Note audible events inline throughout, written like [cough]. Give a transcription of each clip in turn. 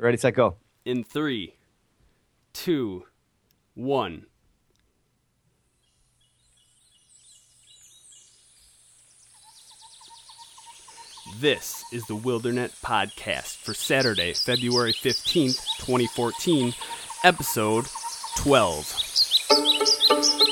Ready, set, go. In three, two, one. This is the Wildernet podcast for Saturday, February 15th, 2014, episode 12.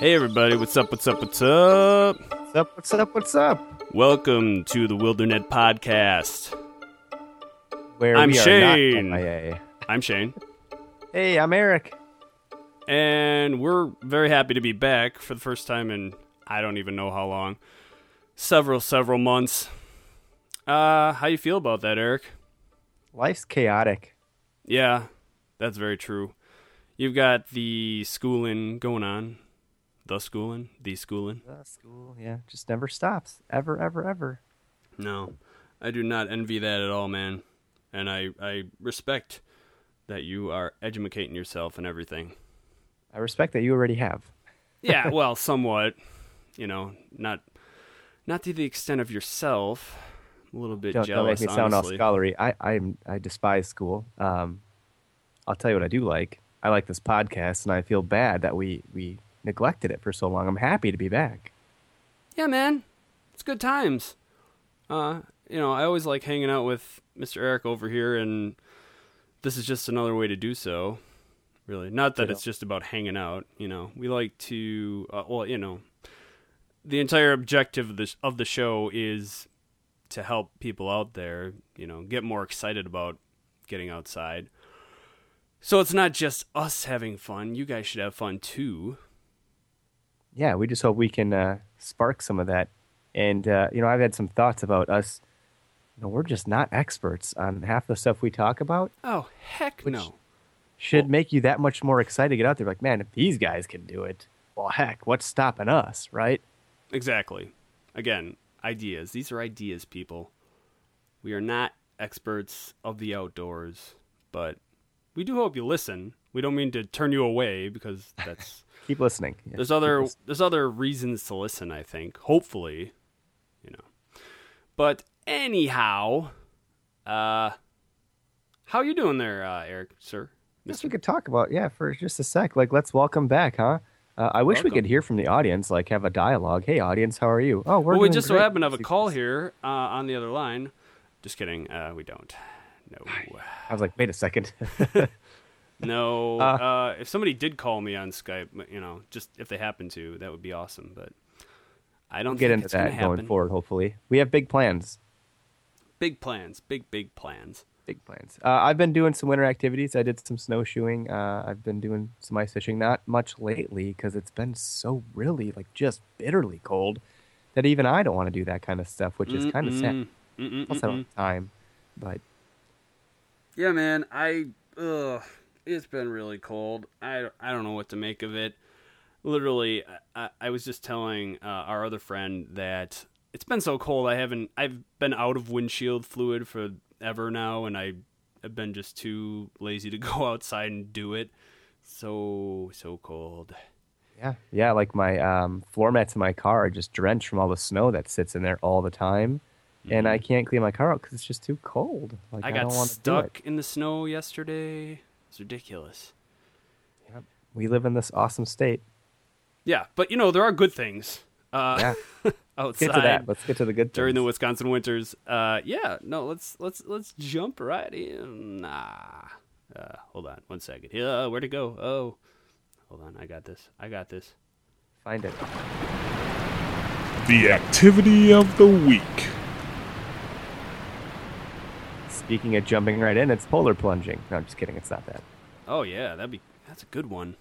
Hey everybody, what's up, what's up, what's up? What's up? What's up? What's up? Welcome to the Wildernet podcast. Where I'm we are Shane. Not MIA. I'm Shane. Hey, I'm Eric. and we're very happy to be back for the first time in I don't even know how long. Several, several months. Uh, how you feel about that, Eric? Life's chaotic. Yeah, that's very true. You've got the schooling going on. The schooling, the schooling. Uh, school, yeah, just never stops. Ever, ever, ever. No, I do not envy that at all, man. And I, I respect that you are educating yourself and everything. I respect that you already have. [laughs] Yeah, well, somewhat. You know, not not to the extent of yourself. I'm a little bit Don't, don't jealous. make me sound all honestly. scholarly. I, I, I despise school. Um, I'll tell you what I do like. I like this podcast, and I feel bad that we we neglected it for so long. I'm happy to be back. Yeah, man, it's good times. Uh, you know, I always like hanging out with Mr. Eric over here, and this is just another way to do so. Really, not that it's just about hanging out. You know, we like to. Uh, well, you know, the entire objective of this of the show is to help people out there. You know, get more excited about getting outside. So it's not just us having fun. You guys should have fun too. Yeah, we just hope we can uh, spark some of that. And uh, you know, I've had some thoughts about us. You know, we're just not experts on half the stuff we talk about. Oh heck no! should make you that much more excited to get out there. Like, man, if these guys can do it, well, heck, what's stopping us, right? Exactly. Again, ideas. These are ideas, people. We are not experts of the outdoors, but we do hope you listen. We don't mean to turn you away because [laughs] that's Keep listening. Yeah, there's other listening. there's other reasons to listen, I think. Hopefully, you know. But anyhow, uh how you doing there, uh, Eric, sir? Yes, we could talk about yeah for just a sec. Like, let's welcome back, huh? Uh, I wish we could hear from the audience, like have a dialogue. Hey, audience, how are you? Oh, we're well, we just so great. happen to have a call here uh, on the other line. Just kidding. Uh, we don't. No. I was like, wait a second. [laughs] No, [laughs] Uh, uh, if somebody did call me on Skype, you know, just if they happen to, that would be awesome. But I don't We'll get into it's that going forward. Hopefully, we have big plans. Big plans, big big plans. Big plans. Uh, I've been doing some winter activities. I did some snowshoeing. Uh, I've been doing some ice fishing. Not much lately because it's been so really like just bitterly cold that even I don't want to do that kind of stuff, which is kind of sad. Mm-mm, Plus, I don't have time. But Yeah, man. I ugh, it's been really cold. I I don't know what to make of it. Literally, I, I was just telling uh, our other friend that it's been so cold. I haven't. I've been out of windshield fluid for ever now, and I have been just too lazy to [laughs] go outside and do it. So so cold. yeah, yeah, like my um, floor mats in my car are just drenched from all the snow that sits in there all the time, and I can't clean my car out because it's just too cold. Like Mm-hmm. I I, got don't want do it. stuck in the snow yesterday. It's ridiculous. We live in this awesome state. Yeah, but you know there are good things. Uh, Yeah, [laughs] outside. get to that. Let's get to the good during the. Wisconsin winters. Uh, yeah, no, let's let's let's jump right in. Nah, uh, hold on one second. Yeah, where to go? Oh, hold on, I got this. I got this. Find it. The activity of the week. Speaking of jumping right in, it's polar plunging. No, I'm just kidding. It's not that. Oh yeah, that'd be that's a good one.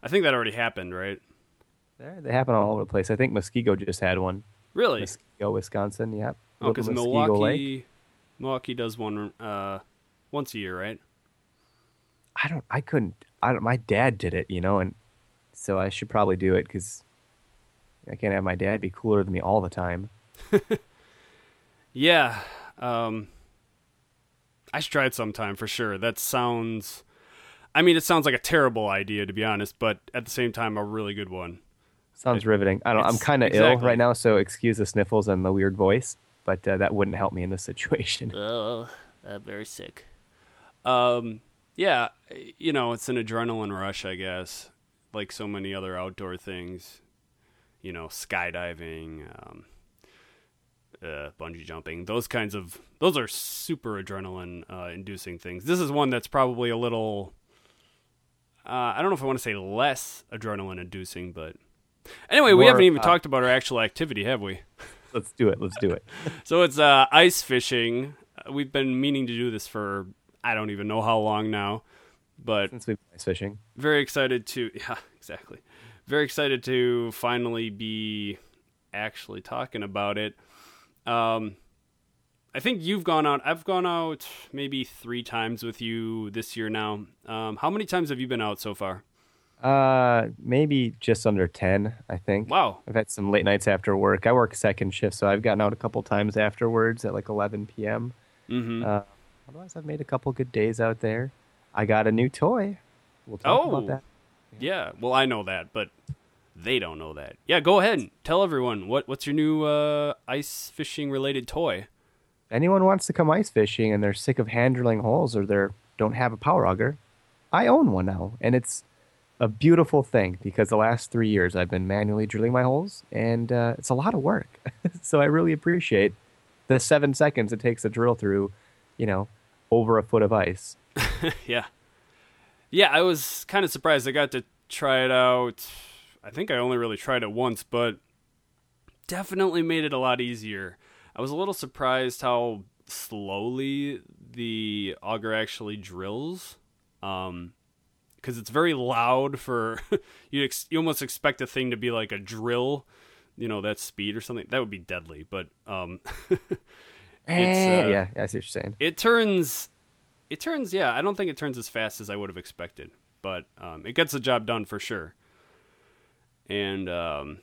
I think that already happened, right? There, they happen all over the place. I think Muskego just had one. Really? Muskego, Wisconsin. Yep. Oh, because Muskego Lake. Milwaukee, Milwaukee does one uh, once a year, right? I don't. I couldn't. I don't. My dad did it, you know, and so I should probably do it because I can't have my dad be cooler than me all the time. [laughs] Yeah. Um, I should try it sometime for sure. That sounds. I mean, it sounds like a terrible idea to be honest, but at the same time, a really good one. Sounds riveting. I don't. I'm kind of ill right now, so excuse the sniffles and the weird voice, but uh, that wouldn't help me in this situation. [laughs] Oh, I'm very sick. Um, yeah, you know, it's an adrenaline rush, I guess, like so many other outdoor things. You know, skydiving, um, uh, bungee jumping, those kinds of those are super adrenaline uh, inducing things. This is one that's probably a little. Uh, I don't know if I want to say less adrenaline inducing, but anyway, we haven't even uh, talked about our actual activity, have we? [laughs] Let's do it. Let's do it. [laughs] So it's uh, ice fishing. We've been meaning to do this for I don't even know how long now, but Since we've been ice fishing, very excited to [laughs] yeah exactly, very excited to finally be actually talking about it. Um, I think you've gone out. I've gone out maybe three times with you this year now. Um, how many times have you been out so far? uh, maybe just under ten, I think. Wow. I've had some late nights after work. I work second shift, so I've gotten out a couple times afterwards at like 11 p.m. Mm-hmm. Uh, otherwise, I've made a couple good days out there. I got a new toy. We'll talk Oh. about that. Yeah, well, I know that, but they don't know that. Yeah, go ahead and tell everyone what what's your new uh, ice fishing related toy. anyone wants to come ice fishing and they're sick of hand drilling holes or they don't have a power auger, I own one now, and it's a beautiful thing because the last three years I've been manually drilling my holes, and uh, it's a lot of work. [laughs] so I really appreciate the seven seconds it takes to drill through, you know, over a foot of ice. [laughs] yeah, yeah. I was kind of surprised. I got to try it out. I think I only really tried it once, but definitely made it a lot easier. I was a little surprised how slowly the auger actually drills. Um, because it's very loud for [laughs] you. Ex- you almost expect a thing to be like a drill, you know, that speed or something. That would be deadly. But um, [laughs] It's, Eh, uh, yeah, yeah, I see what you're saying. it turns, it turns. Yeah, I don't think it turns as fast as I would have expected, but um, it gets the job done for sure. And um,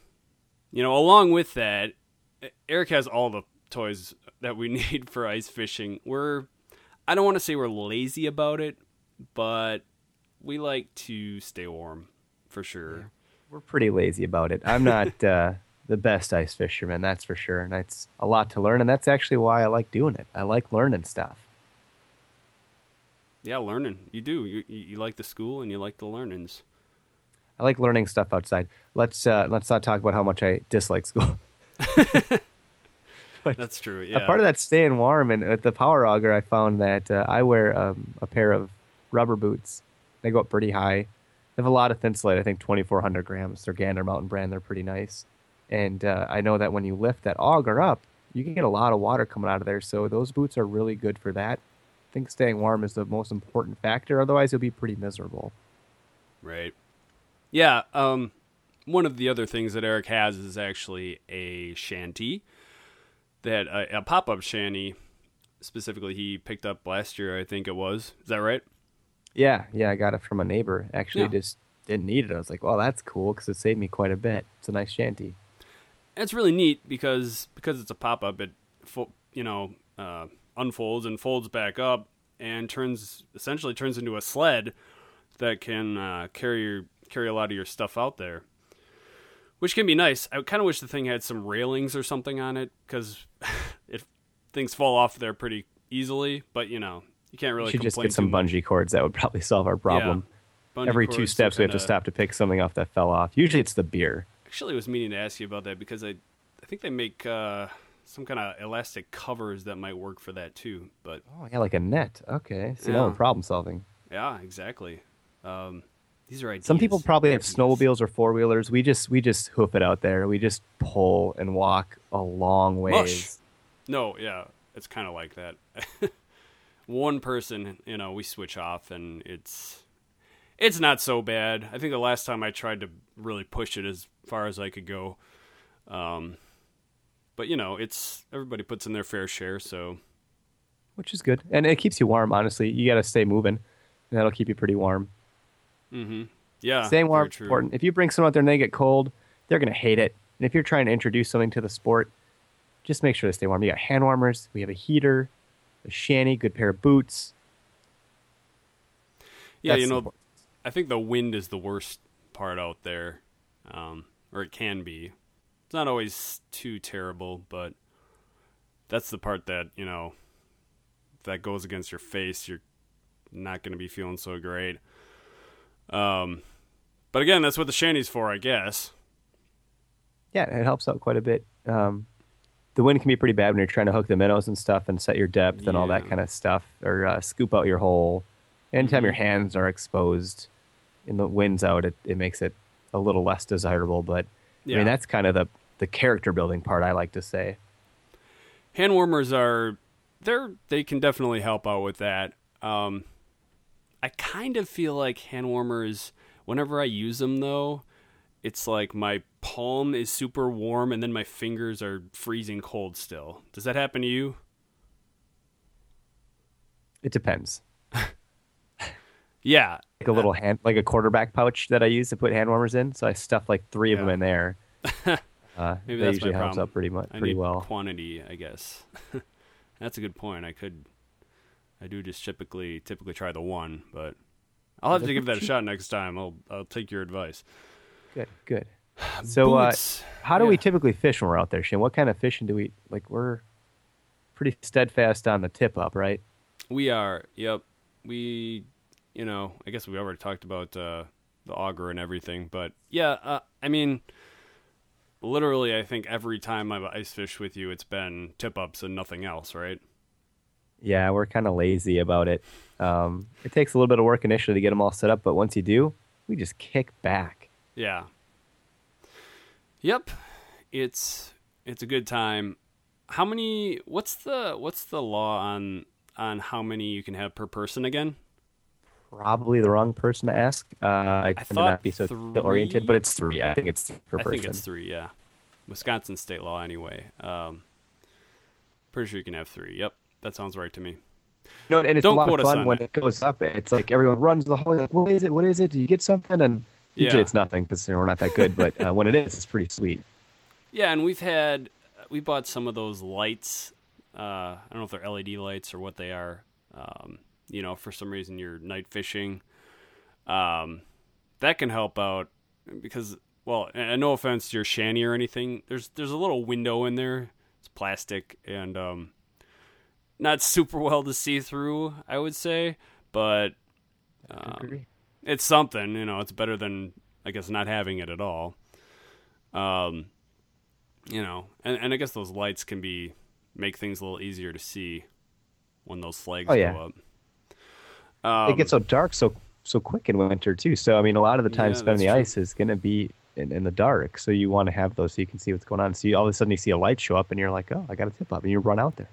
you know, along with that, Eric has all the toys that we [laughs] need for ice fishing. We're, I don't want to say we're lazy about it, but we like to stay warm for sure. We're pretty lazy about it. I'm not [laughs] uh, the best ice fisherman, that's for sure. And it's a lot to learn, and that's actually why I like doing it. I like learning stuff. Yeah, learning. You do. You you you like the school and you like the learnings. I like learning stuff outside. Let's uh, let's not talk about how much I dislike school. [laughs] [laughs] That's true. Yeah. A part of that staying warm, and at the power auger, I found that uh, I wear um, a pair of rubber boots. They go up pretty high. They have a lot of Thinsulate. I think 2,400 grams. They're Gander Mountain brand. They're pretty nice. And uh, I know that when you lift that auger up, you can get a lot of water coming out of there. So those boots are really good for that. I think staying warm is the most important factor. Otherwise, you'll be pretty miserable. Right. Yeah. Um, one of the other things that Eric has is actually a shanty that a, a pop up shanty specifically he picked up last year. I think it was. Is that right? Yeah, yeah, I got it from a neighbor. Actually, Yeah. just didn't need it. I was like, well, that's cool because it saved me quite a bit. It's a nice shanty. It's really neat because because it's a pop up. It you know uh, unfolds and folds back up and turns essentially turns into a sled that can uh, carry your, carry a lot of your stuff out there, which can be nice. I kind of wish the thing had some railings or something on it because [laughs] if things fall off there pretty easily. But you know you can't really we should just get some too much. bungee cords. That would [laughs] probably solve our problem. Bungee Every two steps, we have to stop to pick something off that fell off. Usually, it's the beer. Actually, I was meaning to ask you about that because I, I think they make uh, some kind of elastic covers that might work for that too. But Oh, yeah, like a net. Okay, see, now Yeah. we're problem solving. yeah, exactly. Um, these are ideas. Some people probably have snowmobiles or four wheelers. We just we just hoof it out there. We just pull and walk a long ways. Mush. No, yeah, it's kind of like that. [laughs] One person, you know, we switch off, and it's it's not so bad. I think the last time I tried to really push it as far as I could go. Um, but you know, it's everybody puts in their fair share, so which is good, and it keeps you warm. Honestly, you got to stay moving. and That'll keep you pretty warm. Yeah, Staying warm is important. If you bring someone out there and they get cold, they're gonna hate it. And if you're trying to introduce something to the sport, just make sure to stay warm. You got hand warmers. We have a heater, a shanty, good pair of boots. Yeah, That's you know, important. I think the wind is the worst part out there, um, or it can be. It's not always too terrible, but that's the part that you know if that goes against your face. You're not going to be feeling so great. Um, but again, that's what the shanty's for, I guess. Yeah, it helps out quite a bit. Um, the wind can be pretty bad when you're trying to hook the minnows and stuff and set your depth and all that kind of stuff, or uh, scoop out your hole. Anytime your hands are exposed and the wind's out, it, it makes it a little less desirable. But I mean, that's kind of the, the character building part, I like to say. hand warmers are they're they can definitely help out with that. Um, I kind of feel like hand warmers whenever I use them though, it's like my palm is super warm and then my fingers are freezing cold still. Does that happen to you? It depends. [laughs] Yeah. Like a little hand, like a quarterback pouch that I use to put hand warmers in. So I stuff like three of them in there. [laughs] Uh, Maybe that that's usually my helps problem. out pretty much, pretty well. quantity, I guess. [laughs] that's a good point. I could I do just typically typically try the one, but I'll have to give that a shot next time. I'll I'll take your advice. Good, good. [sighs] So, uh, how do we typically fish when we're out there, Shane? What kind of fishing do we like? We're pretty steadfast on the tip up, right? We are. Yep. We, you know, I guess we already talked about uh, the auger and everything, but yeah, uh, I mean, literally, I think every time I've ice fished with you, it's been tip ups and nothing else, right? Yeah, we're kind of lazy about it. Um, it takes a little bit of work initially to get them all set up, but once you do, we just kick back. Yeah. Yep. It's it's a good time. How many? What's the what's the law on on how many you can have per person again? Probably the wrong person to ask. Uh, I tend to thought not be so three- oriented, but it's three. I think it's three per I person. think it's three. Yeah, Wisconsin state law anyway. Um, pretty sure you can have three. Yep, that sounds right to me. No, and it's Don't a lot of fun when that. it goes up. It's like everyone runs the whole. Like, what is it? What is it? Do you get something? And usually Yeah. it's nothing because we're not that good. But uh, when it is, it's pretty sweet. Yeah, and we've had we bought some of those lights. Uh, I don't know if they're LED lights or what they are. Um, you know, for some reason you're night fishing. Um, that can help out because, well, and no offense to your shanty or anything. There's there's a little window in there. It's plastic and um, not super well to see through. I would say, but um, it's something. You know, it's better than I guess not having it at all. Um, you know, and, and I guess those lights can be make things a little easier to see when those flags Oh, yeah. go up. Um, it gets so dark so so quick in winter too. So I mean, a lot of the time Yeah, spent on the true. ice is going to be in, in the dark. So you want to have those so you can see what's going on. So you, all of a sudden you see a light show up and you're like, oh, I got a tip up, and you run out there.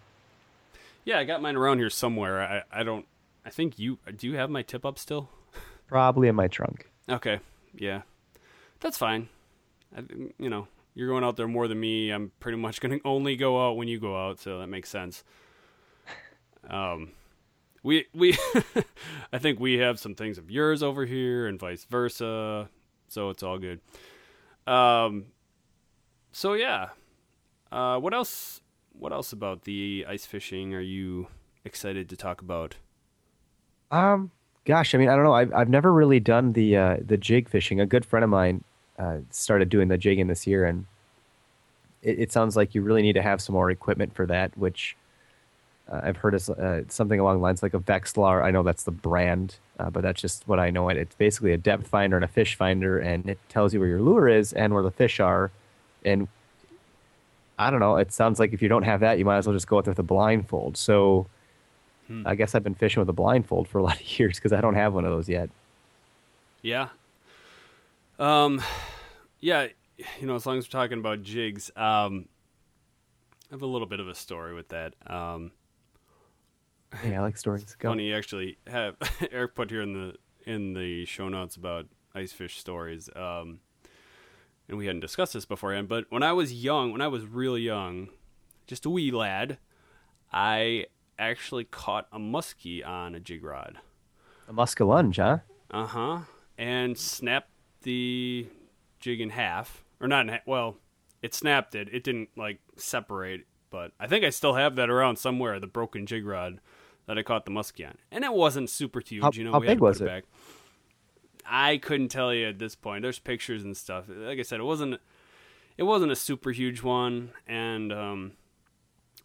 Yeah, I got mine around here somewhere. I I don't. I think you do. You have my tip up still? [laughs] Probably in my trunk. Okay, yeah, that's fine. I, you know, you're going out there more than me. I'm pretty much going [laughs] to only go out when you go out, so that makes sense. [laughs] Um, we we, I think we have some things of yours over here, and vice versa. So it's all good. Um, so yeah. Uh, what else? What else about the ice fishing are you excited to talk about? Um, gosh, I mean, I don't know. I've I've never really done the uh, the jig fishing. A good friend of mine uh, started doing the jigging this year, and it, it sounds like you really need to have some more equipment for that. Which uh, I've heard is uh, something along the lines like a Vexilar. I know that's the brand, uh, but that's just what I know. It it's basically a depth finder and a fish finder, and it tells you where your lure is and where the fish are. And I don't know. It sounds like if you don't have that, you might as well just go out there with a blindfold. So. Hmm. I guess I've been fishing with a blindfold for a [laughs] lot of years because I don't have one of those yet. Yeah. Um, yeah, you know, as long as we're talking about jigs, um, I have a little bit of a story with that. Um, Yeah, I like stories. Go. funny, you actually have [laughs] Eric put here in the in the show notes about ice fish stories. Um, and we hadn't discussed this beforehand, but when I was young, when I was real young, just a wee lad, I actually caught a muskie on a jig rod. A muskellunge, huh? Uh huh. And snapped the jig in half, or not in half. Well, it snapped it. It didn't like separate, but I think I still have that around somewhere. The broken jig rod that I caught the muskie on, and it wasn't super huge. How- you know, how we had big to was put it? back. I couldn't tell you at this point. There's pictures and stuff. Like I said, it wasn't it wasn't a super huge one, and um,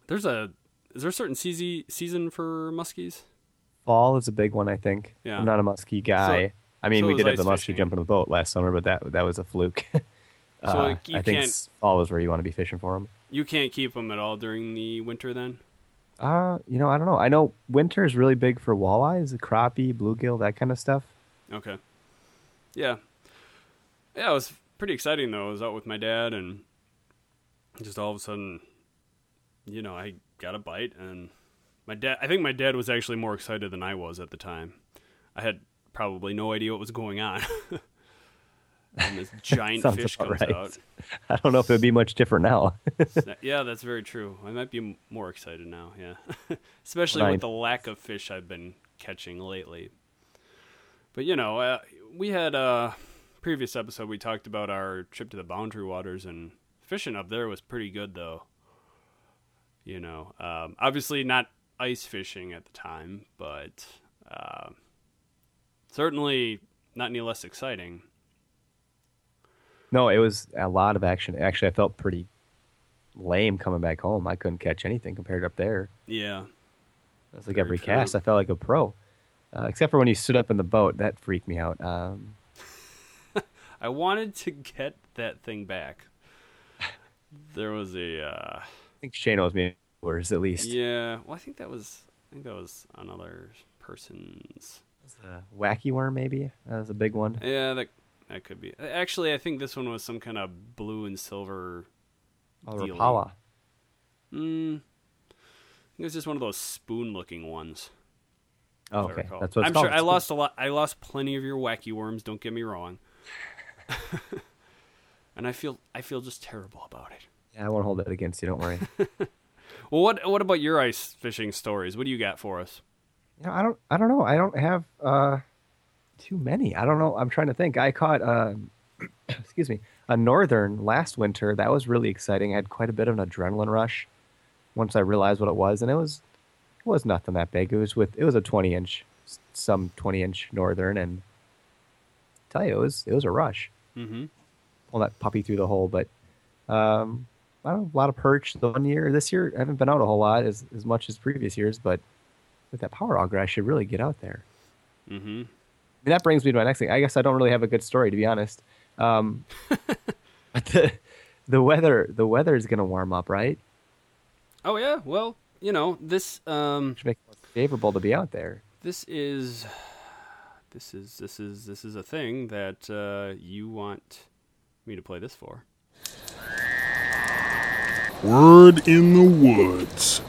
there's a is there a certain season season for muskies? Fall is a big one, I think. Yeah. I'm not a muskie guy. So- I mean, so we did have the muskie fishing. jump in the boat last summer, but that that was a fluke. [laughs] So, Uh, like, you I think can't- fall is where you want to be fishing for them. You can't keep them at all during the winter then. Uh, you know, I don't know. I know winter is really big for walleyes, crappie, bluegill, that kind of stuff. Okay. Yeah. Yeah, it was pretty exciting though. I was out with my dad and just all of a sudden, you know, I got a bite and my dad I think my dad was actually more excited than I was at the time. I had probably no idea what was going on. [laughs] and this giant [laughs] fish comes right. out. [laughs] I don't know if it'd be much different now. Yeah, that's very true. I might be more excited now, yeah. Especially Right. with the lack of fish I've been catching lately. But you know, uh, we had a previous episode we talked about our trip to the Boundary Waters and fishing up there was pretty good though. You know, um, obviously not ice fishing at the time, but uh, certainly not any less exciting. no, it was a lot of action. Actually, I felt pretty lame coming back home. I couldn't catch anything compared up there. Yeah, that's like Very every true. cast, I felt like a pro. Uh, except for when you stood up in the boat, that freaked me out. Um, [laughs] I wanted to get that thing back. There was a uh, I think Shane owes me words at least. yeah. Well, I think that was I think that was another person's. Uh, wacky worm, maybe. That was a big one. Yeah, that that could be. Actually, I think this one was some kind of blue and silver. Oh. Rapala. Mm, I think it was just one of those spoon-looking ones. Oh, okay, that's what I'm called. sure I lost a lot. I lost plenty of your wacky worms. Don't get me wrong. [laughs] and I feel I feel just terrible about it. Yeah, I won't hold that against you. Don't worry. [laughs] Well, what what about your ice fishing stories? What do you got for us? You know, I don't. I don't know. I don't have uh, too many. I don't know. I'm trying to think. I caught. Uh, [clears throat] excuse me. A northern last winter. That was really exciting. I had quite a bit of an adrenaline rush once I realized what it was, and it was it was nothing that big. It was with it was a 20 inch, some 20 inch northern, and tell you it was it was a rush. Mm-hmm. Pull that puppy through the hole, but um, I don't know, a lot of perch the one year. This year I haven't been out a whole lot as as much as previous years, but with that power auger, I should really get out there. Mm-hmm. I mean, that brings me to my next thing. I guess I don't really have a good story to be honest. Um, but [laughs] [laughs] the the weather the weather is going to warm up, right? Oh yeah. Well, you know this. Um, Which makes it more favorable to be out there. this is this is this is this is a thing that uh, you want me to play this for. Word in the woods.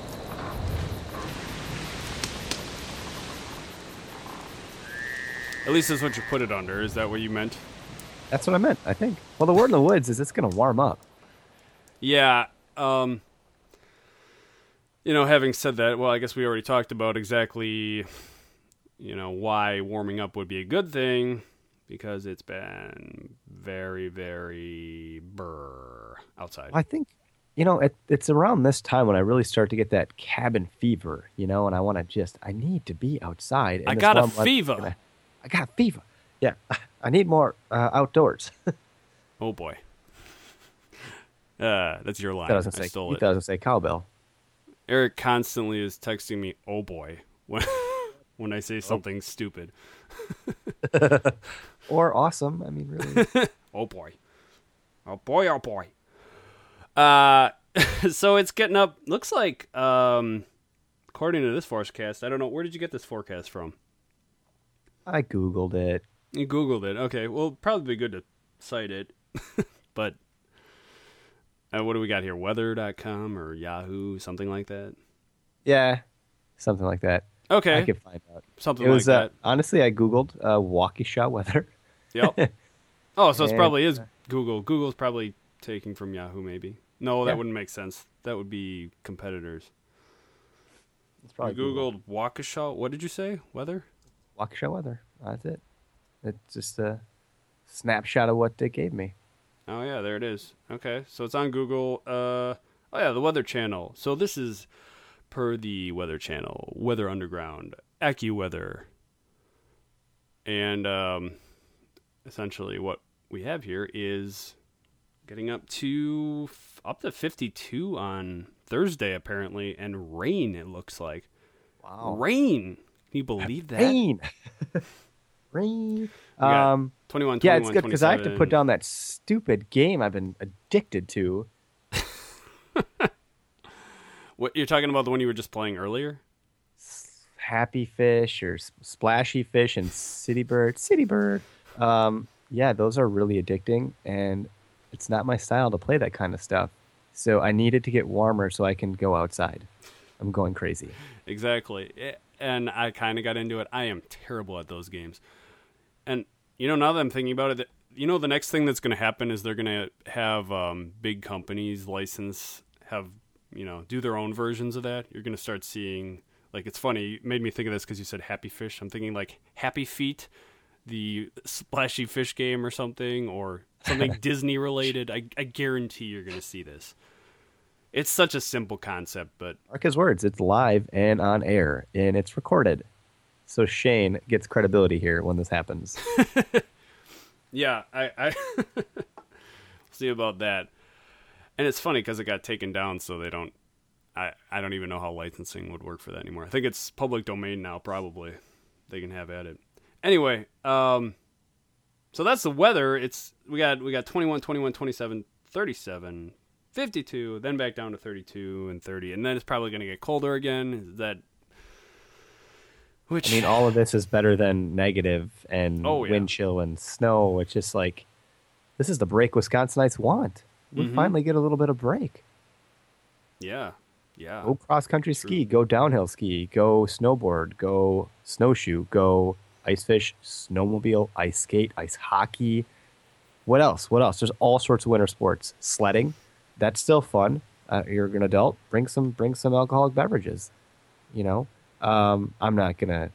At least that's what you put it under. Is that what you meant? That's what I meant. I think. Well, the word in the woods is it's going to warm up. Yeah. Um, you know, having said that, well, I guess we already talked about exactly, you know, why warming up would be a good thing because it's been very, very brr outside. I think, you know, it, it's around this time when I really start to get that cabin fever, you know, and I want to just, I need to be outside. I got a fever. gonna- I got a fever. Yeah, [laughs] I need more uh, outdoors. [laughs] Oh boy. Uh, that's your line. that doesn't I stole it. doesn't say cowbell. Eric constantly is texting me, "Oh boy," when [laughs] when I say something stupid. [laughs] Or awesome. I mean, really. [laughs] Oh boy. Oh boy, oh boy. Uh so it's getting up looks like um according to this forecast, I don't know where did you get this forecast from? I googled it. You googled it. Okay. Well, probably be good to cite it. but uh, what do we got here? Weather.com or Yahoo, something like that. Yeah, something like that. Okay. I could find out. something It was like uh, that. honestly, I googled uh, Waukesha weather. Yep. [laughs] Oh, so it probably is Google. Google's probably taking from Yahoo maybe. No, that Yeah. wouldn't make sense. That would be competitors. It's probably you Googled Waukesha. What did you say? Weather? Waukesha weather. That's it. It's just a snapshot of what it gave me. Oh yeah, there it is. Okay, so it's on Google. Uh, oh yeah, the Weather Channel. So this is per the Weather Channel, Weather Underground, AccuWeather, and um, essentially what we have here is getting up to up to 52 on Thursday apparently and rain it looks like. Wow. Rain. Can you believe that? Rain. [laughs] Rain. Um, 21 yeah, it's good because I have to put down that stupid game I've been addicted to. [laughs] What you're talking about the one you were just playing earlier? Happy Fish or Splashy Fish and City Bird. City Bird. Um, yeah, those are really addicting, and it's not my style to play that kind of stuff. So I needed to get warmer so I can go outside. I'm going crazy. Exactly. And I kind of got into it. I am terrible at those games. And you know, now that I'm thinking about it, you know, the next thing that's going to happen is they're going to have um, big companies license have you know do their own versions of that. You're going to start seeing like it's funny. You made me think of this because you said Happy Fish. I'm thinking like Happy Feet, the splashy fish game or something, or something [laughs] Disney related. I, I guarantee you're going to see this. It's such a simple concept, but Mark his words. It's live and on air, and it's recorded. So Shane gets credibility here when this happens. [laughs] Yeah, I, I [laughs] see about that. And it's funny because it got taken down, so they don't. I I don't even know how licensing would work for that anymore. I think it's public domain now. Probably they can have at it. Anyway, um, so that's the weather. It's we got we got 21, 21, 27, 37, 52, then back down to 32 and 30, and then it's probably going to get colder again. Is that which I mean, all of this is better than negative and Oh, yeah. wind chill and snow. It's just like this is the break Wisconsinites want. We Mhm. finally get a little bit of break. yeah, yeah. Go cross country ski, go downhill ski, go snowboard, go snowshoe, go ice fish, snowmobile, ice skate, ice hockey. What else? What else? There's all sorts of winter sports. Sledding, that's still fun. Uh, you're an adult. Bring some, bring some alcoholic beverages. You know, um, I'm not gonna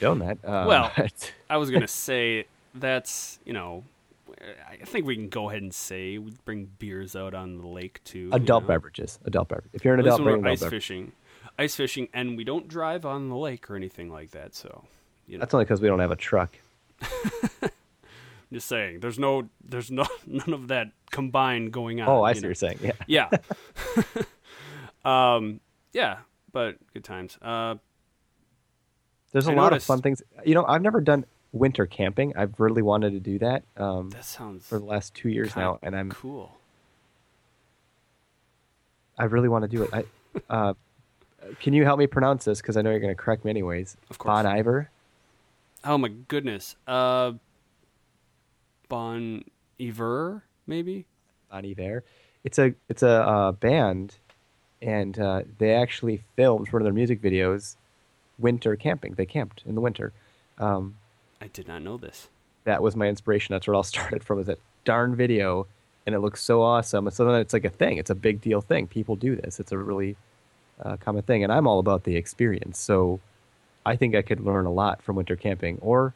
doing that. Um, Well, [laughs] I was gonna say that's you know, I think we can go ahead and say we bring beers out on the lake too. adult you know? beverages. Adult beverage. If you're an At adult, bring ice beverage. fishing, ice fishing, and we don't drive on the lake or anything like that. So, you know, That's only because we don't have a truck. [laughs] just saying, there's no, there's no, [laughs] none of that combined going on. Oh, I see know? what you're saying. Yeah. Yeah. um. Yeah, but good times. Uh. There's a I lot noticed- of fun things. You know, I've never done winter camping. I've really wanted to do that um, That sounds for the last two years now, and I'm cool. I really want to do it. I, uh, can you help me pronounce this? Because I know you're going to correct me anyways. Of course. Bon Iver. Oh my goodness. Uh. Bon Iver, maybe. Bon Iver. It's a it's a uh, band, and uh, they actually filmed one of their music videos. Winter camping. They camped in the winter. Um, I did not know this. that was my inspiration. That's where it all [laughs] started from. Was that darn video, and it looks so awesome. And so then it's like a thing. It's a big deal thing. People do this. It's a really uh, common thing, and I'm all about the experience. So I think I could learn a lot from winter camping, or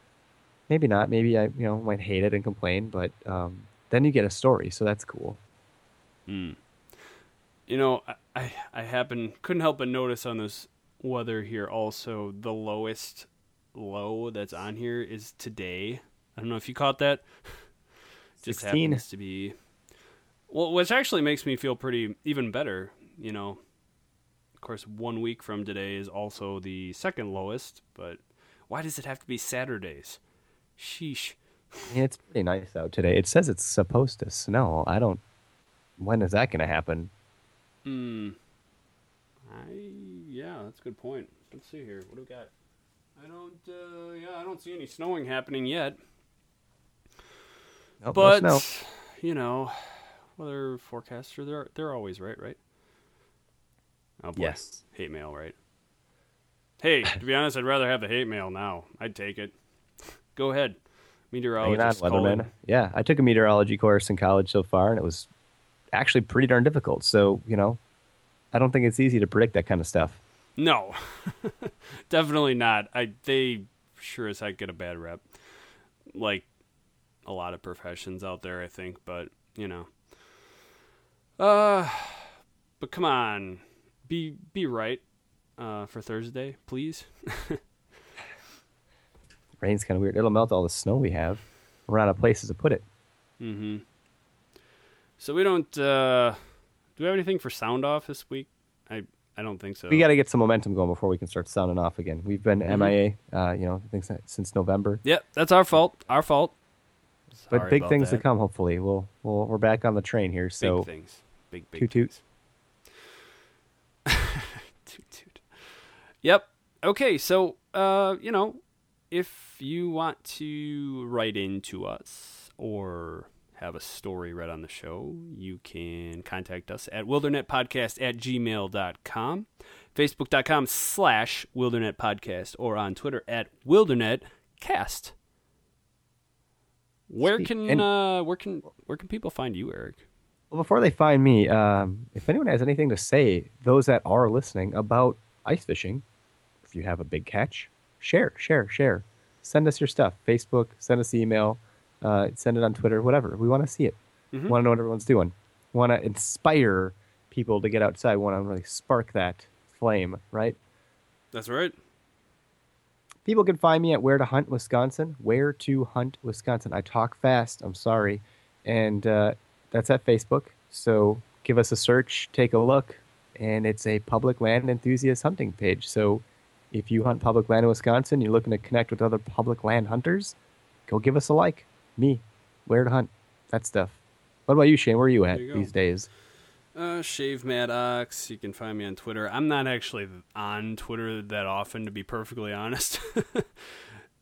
maybe not. Maybe I you know might hate it and complain, but um, then you get a story. So that's cool. Mm. You know, I, I happen couldn't help but notice on this weather here also the lowest low that's on here is today. I don't know if you caught that. [laughs] Just 16. happens to be well, which actually makes me feel pretty even better. You know, of course, one week from today is also the second lowest, but why does it have to be Saturdays? Sheesh. Mean, it's pretty nice out today. It says it's supposed to snow. I don't. When is that going to happen? Hmm. I yeah, that's a good point. Let's see here. What do we got? I don't. Uh, yeah, I don't see any snowing happening yet. Nope, no but snow. you know, weather forecaster they're they're always right, right? Oh boy. Yes. Hate mail, right? Hey, to be honest, I'd rather have the hate mail now. I'd take it. Go ahead, Hanging on, meteorologist. Weatherman. Yeah, I took a meteorology course in college so far, and it was actually pretty darn difficult. So, you know, I don't think it's easy to predict that kind of stuff. No, [laughs] definitely not. I they sure as heck get a bad rep, like a lot of professions out there. I think, but you know, uh, but come on, be be right uh, for Thursday, please. [laughs] Rain's kind of weird. It'll melt all the snow we have. We're out of places to put it. Mm-hmm. So we don't. Uh, do we have anything for sound off this week? I I don't think so. We got to get some momentum going before we can start sounding off again. We've been Mm-hmm. MIA, uh, you know, I think since- November. Yep, that's our fault. Our fault. But big things that. to come. Hopefully, we'll, we'll we're back on the train here. So Big things. Big big toot toot. [laughs] toot toot. Yep. Okay, so uh, you know, if you want to write into us or have a story read on the show, you can contact us at wildernetpodcast at gmail.com, facebook.com slash wildernetpodcast, or on Twitter at wildernetcast. Where can uh, where can where can people find you, Eric? Well, before they find me, um, if anyone has anything to say, those that are listening about ice fishing, if you have a big catch, share, share, share. Send us your stuff. Facebook, send us email, uh, send it on Twitter, whatever. We want to see it. Mhm. Want to know what everyone's doing. Want to inspire people to get outside. Want to really spark that flame, right? That's right. People can find me at Where to Hunt Wisconsin. Where to Hunt Wisconsin. I talk fast. I'm sorry, and uh, that's at Facebook. So give us a search, take a look, and it's a public land enthusiast hunting page. So if you hunt public land in Wisconsin, you're looking to connect with other public land hunters, go give us a like. Me, Where to Hunt, that stuff. What about you, Shane? Where are you at you these days? Uh, Shave Mad Ox. You can find me on Twitter. I'm not actually on Twitter that often, to be perfectly [laughs] honest.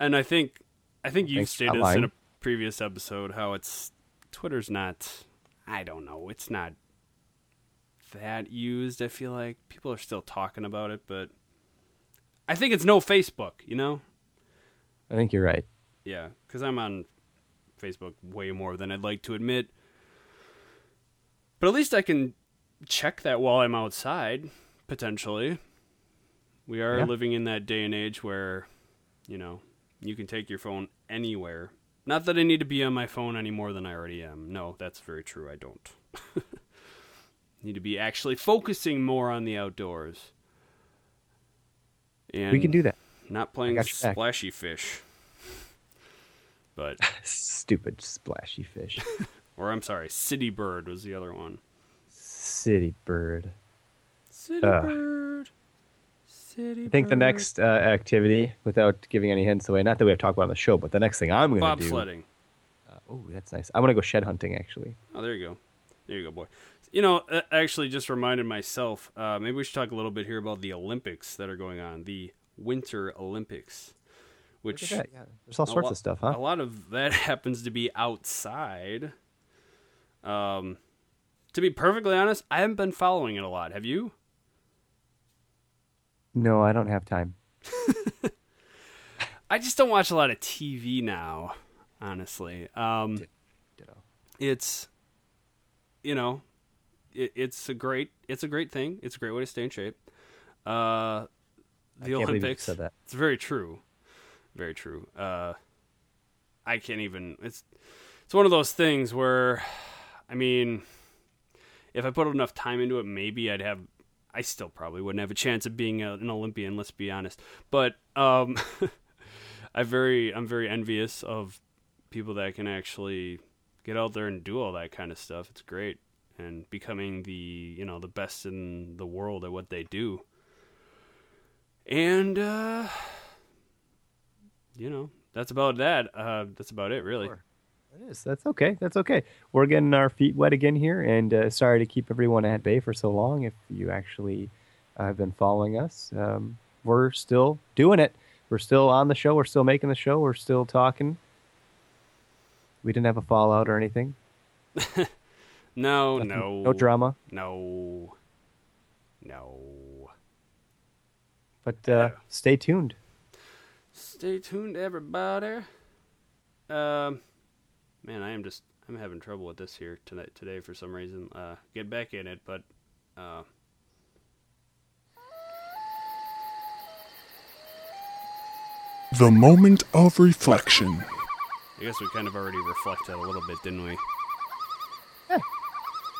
and I think, I think you've Thanks stated this in a previous episode how it's Twitter's not. I don't know. It's not that used. I feel like people are still talking about it, but I think it's no Facebook. You know? I think you're right. Yeah, because I'm on Facebook way more than I'd like to admit. But at least I can check that while I'm outside, potentially. We are Yeah. living in that day and age where, you know, you can take your phone anywhere. Not that I need to be on my phone any more than I already am. No, that's very true. I don't. [laughs] need to be actually focusing more on the outdoors. And we can do that. not playing splashy fish. But [laughs] Stupid splashy fish. [laughs] or I'm sorry, City Bird was the other one. City bird. City Ugh. Bird. City bird. I think the next uh, activity, without giving any hints away, not that we have talked about on the show, but the next thing I'm going to do. bobsledding. oh, that's nice. I want to go shed hunting actually. Oh, there you go. There you go, boy. You know, uh, actually, just reminded myself. Uh, maybe we should talk a little bit here about the Olympics that are going on, the Winter Olympics, which yeah. There's all sorts lo- of stuff, huh? A lot of that [laughs] happens to be outside. Um, to be perfectly honest, I haven't been following it a lot. Have you? No, I don't have time. [laughs] I just don't watch a lot of TV now, honestly. Um, Ditto. it's, you know, it, it's a great, it's a great thing. It's a great way to stay in shape. Uh, the can't believe you Olympics. said that. It's very true, very true. Uh, I can't even. It's it's one of those things where, I mean, if I put enough time into it, maybe I'd have. I still probably wouldn't have a chance of being a, an Olympian. Let's be honest. But um, [laughs] I very, I'm very envious of people that can actually get out there and do all that kind of stuff. It's great, and becoming the you know the best in the world at what they do. And uh, you know, that's about that. Uh, that's about it, really. Sure. It is. That's okay. That's okay. We're getting our feet wet again here, and uh, sorry to keep everyone at bay for so long. If you actually uh, have been following us, um, we're still doing it. We're still on the show. We're still making the show. We're still talking. We didn't have a fallout or anything. [laughs] No, Nothing- no, No drama. No, no. But uh, Yeah. stay tuned. Stay tuned, everybody. Um, man, I am just I'm having trouble with this here tonight today for some reason. Uh, get back in it, but uh, The moment of reflection. I guess we kind of already reflected a little bit, didn't we? Yeah,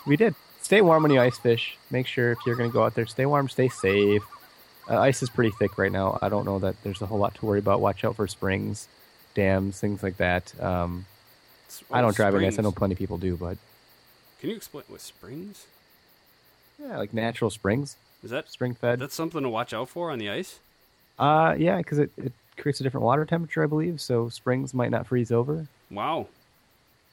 We did. Stay warm when you ice fish. Make sure if you're going to go out there, stay warm, stay safe. Uh, ice is pretty thick right now. I don't know that there's a whole lot to worry about. Watch out for springs. dams, things like that. Um, I don't drive on ice. I know plenty of people do, but Can you explain what springs? yeah, like natural springs, Is that spring fed. that's something to watch out for on the ice? Uh, yeah, because it, it creates a different water temperature, I believe. So springs might not freeze over. Wow.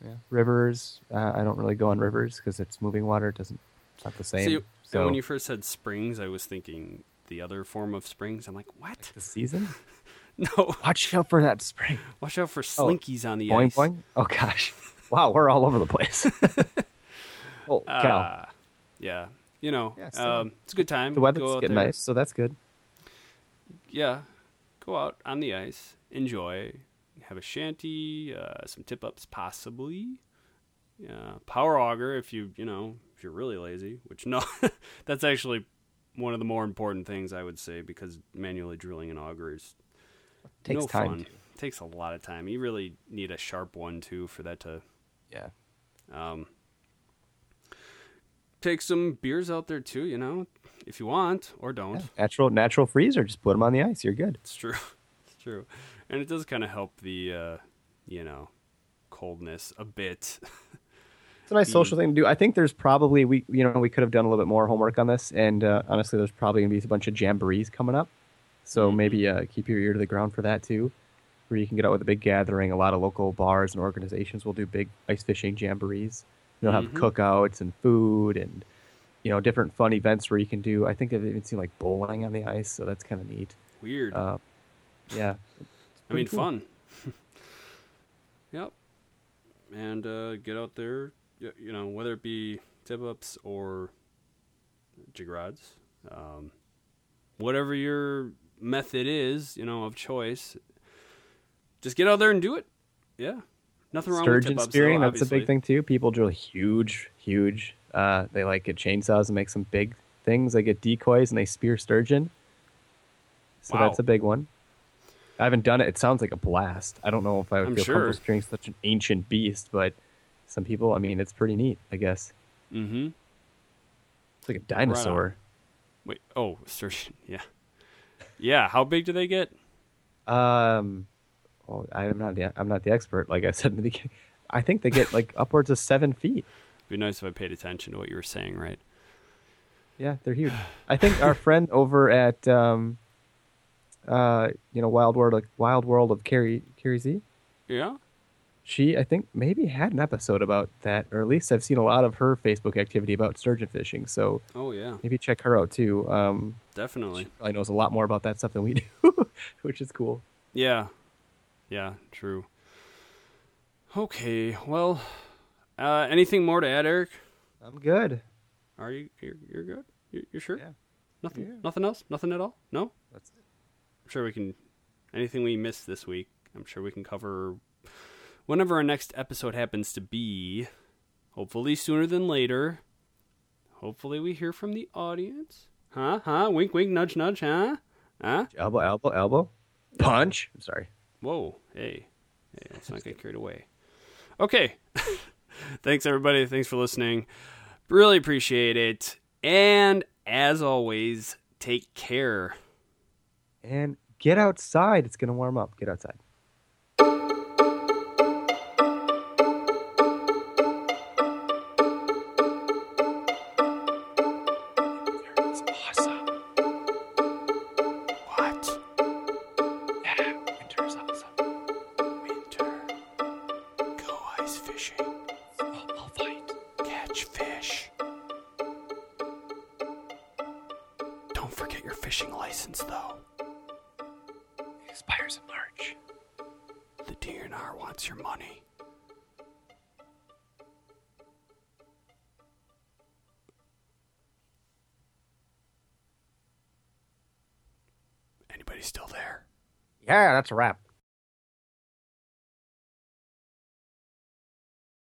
Yeah. Rivers, uh, I don't really go on rivers because it's moving water. It doesn't. It's not the same. See, so when you first said springs, I was thinking the other form of springs. I'm like, what? the season, [laughs] No. watch out for that spring. Watch out for slinkies on the Boing ice. boing. Oh gosh, wow, we're all over the place. [laughs] oh cow, Ah, yeah. You know, Yeah, so- um, it's a good time. the weather's Go getting there. nice, so that's good. Yeah. Go out on the ice, enjoy, have a shanty, uh, some tip ups possibly. Yeah, power auger if you you know if you're really lazy, which [laughs] no, that's actually one of the more important things I would say because manually drilling an auger is Takes no time. fun. too. Takes a lot of time. You really need a sharp one too for that to Yeah. um, take some beers out there too. You know, if you want or don't. Yeah. Natural natural freezer. Just put them on the ice. You're good. It's true. [laughs] It's true. And it does kind of help the, uh, you know, coldness a bit. [laughs] It's a nice Mm. social thing to do. I think there's probably we you know we could have done a little bit more homework on this, and uh, honestly, there's probably gonna be a bunch of jamborees coming up. So Mhm. maybe uh, keep your ear to the ground for that too, where you can get out with a big gathering. A lot of local bars and organizations will do big ice fishing jamborees. They'll have Mhm. cookouts and food and you know different fun events where you can do. I think I've even seen like bowling on the ice, so that's kind of neat. Weird. Uh, yeah, I mean, cool. fun. [laughs] yep. And uh, get out there, you know, whether it be tip ups or jig rods, um, whatever your method is, you know, of choice, just get out there and do it. Yeah. Nothing wrong sturgeon with spearing that's a big thing too people drill huge huge uh, they like get chainsaws and make some big things they get decoys and they spear sturgeon so Wow. that's a big one i haven't done it it sounds like a blast i don't know if i would I'm feel sure. comfortable spearing such an ancient beast but some people i mean it's pretty neat i guess Mm-hmm. it's like a dinosaur Wait. Oh, sturgeon. [laughs] Yeah. Yeah. How big do they get? um well, i'm not the, i'm not the expert like i said in the [laughs] beginning i think they get like upwards of seven feet It'd be nice if I paid attention to what you were saying, right? Yeah, they're huge. I think our friend over at um, uh, you know, Wild World, like Wild World of Carrie Carrie Z, Yeah. She I think maybe had an episode about that, or at least I've seen a lot of her Facebook activity about sturgeon fishing. So Oh yeah. maybe check her out too. Um, Definitely. she probably knows a lot more about that stuff than we [laughs] do, which is cool. Yeah. Yeah, true. Okay, well, uh, anything more to add, Eric? I'm good. Are you you're, you're good? You're, you're sure? Yeah. Nothing. Yeah. Nothing else. Nothing at all. No. That's it. I'm sure we can. Anything we missed this week, I'm sure we can cover whenever our next episode happens to be. Hopefully sooner than later. Hopefully we hear from the audience. Huh? Huh? Wink, wink, nudge, nudge. Huh? Huh? Elbow, elbow, elbow, punch. I'm sorry. Whoa, hey, hey, let's not get carried away. Okay, [laughs] thanks everybody. Thanks for listening. Really appreciate it. And as always, take care. And get outside. It's gonna warm up. Get outside. That's a wrap.